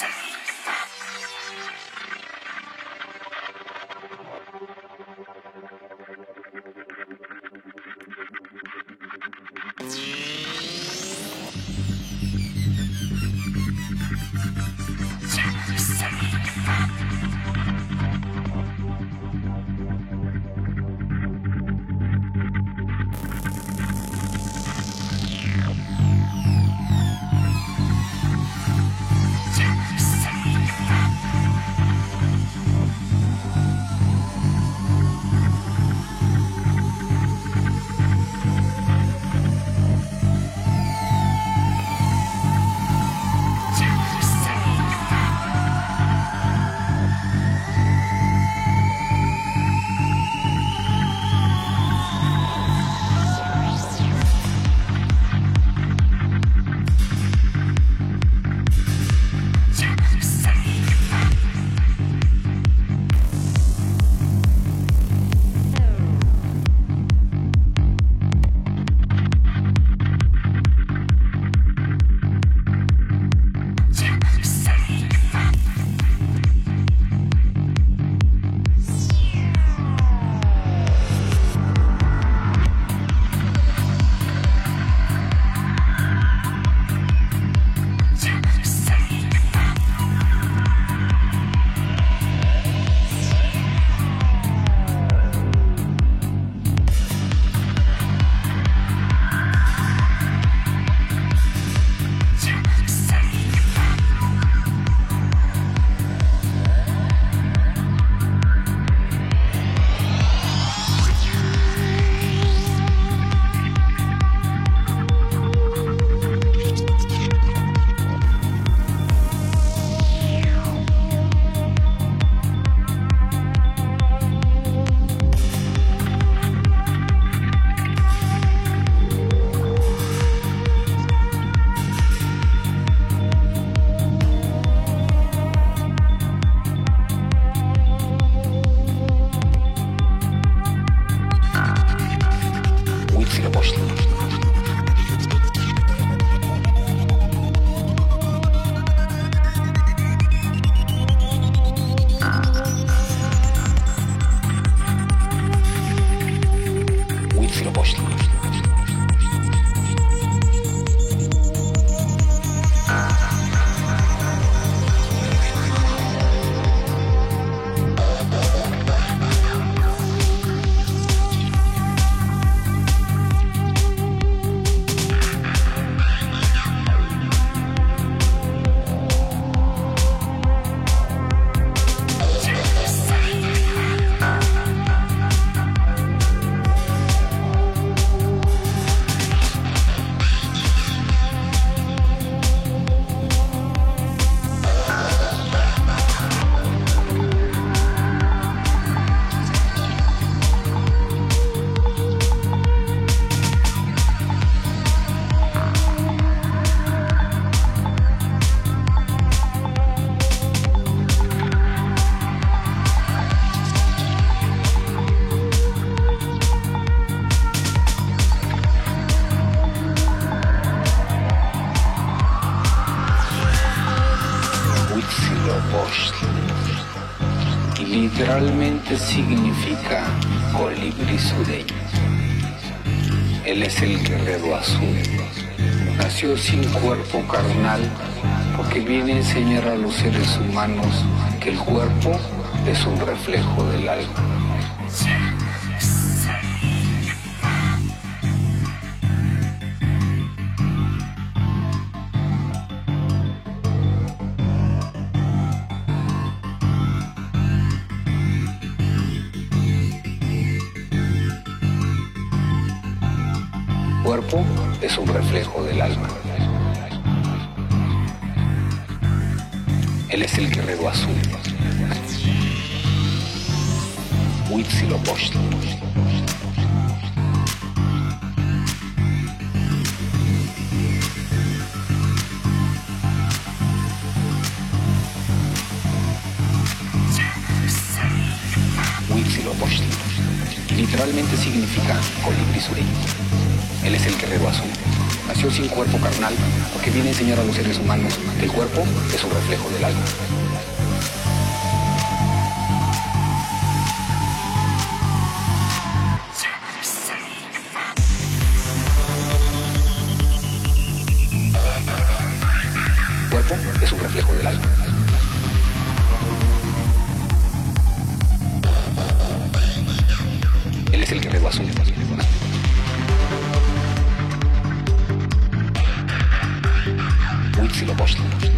literalmente sin cuerpo carnal porque viene a enseñar a los seres humanos que el cuerpo es un reflejo del alma. cuerpo es un reflejo del alma. Él es el guerrero azul. Huitzilopochtli. Huitzilopochtli. Literalmente significa colibrí sureño. Él es el guerrero azul. Nació sin cuerpo carnal porque viene a enseñar a los seres humanos que el cuerpo es un reflejo del alma. Godzilla Boston.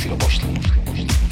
Filo Muslim.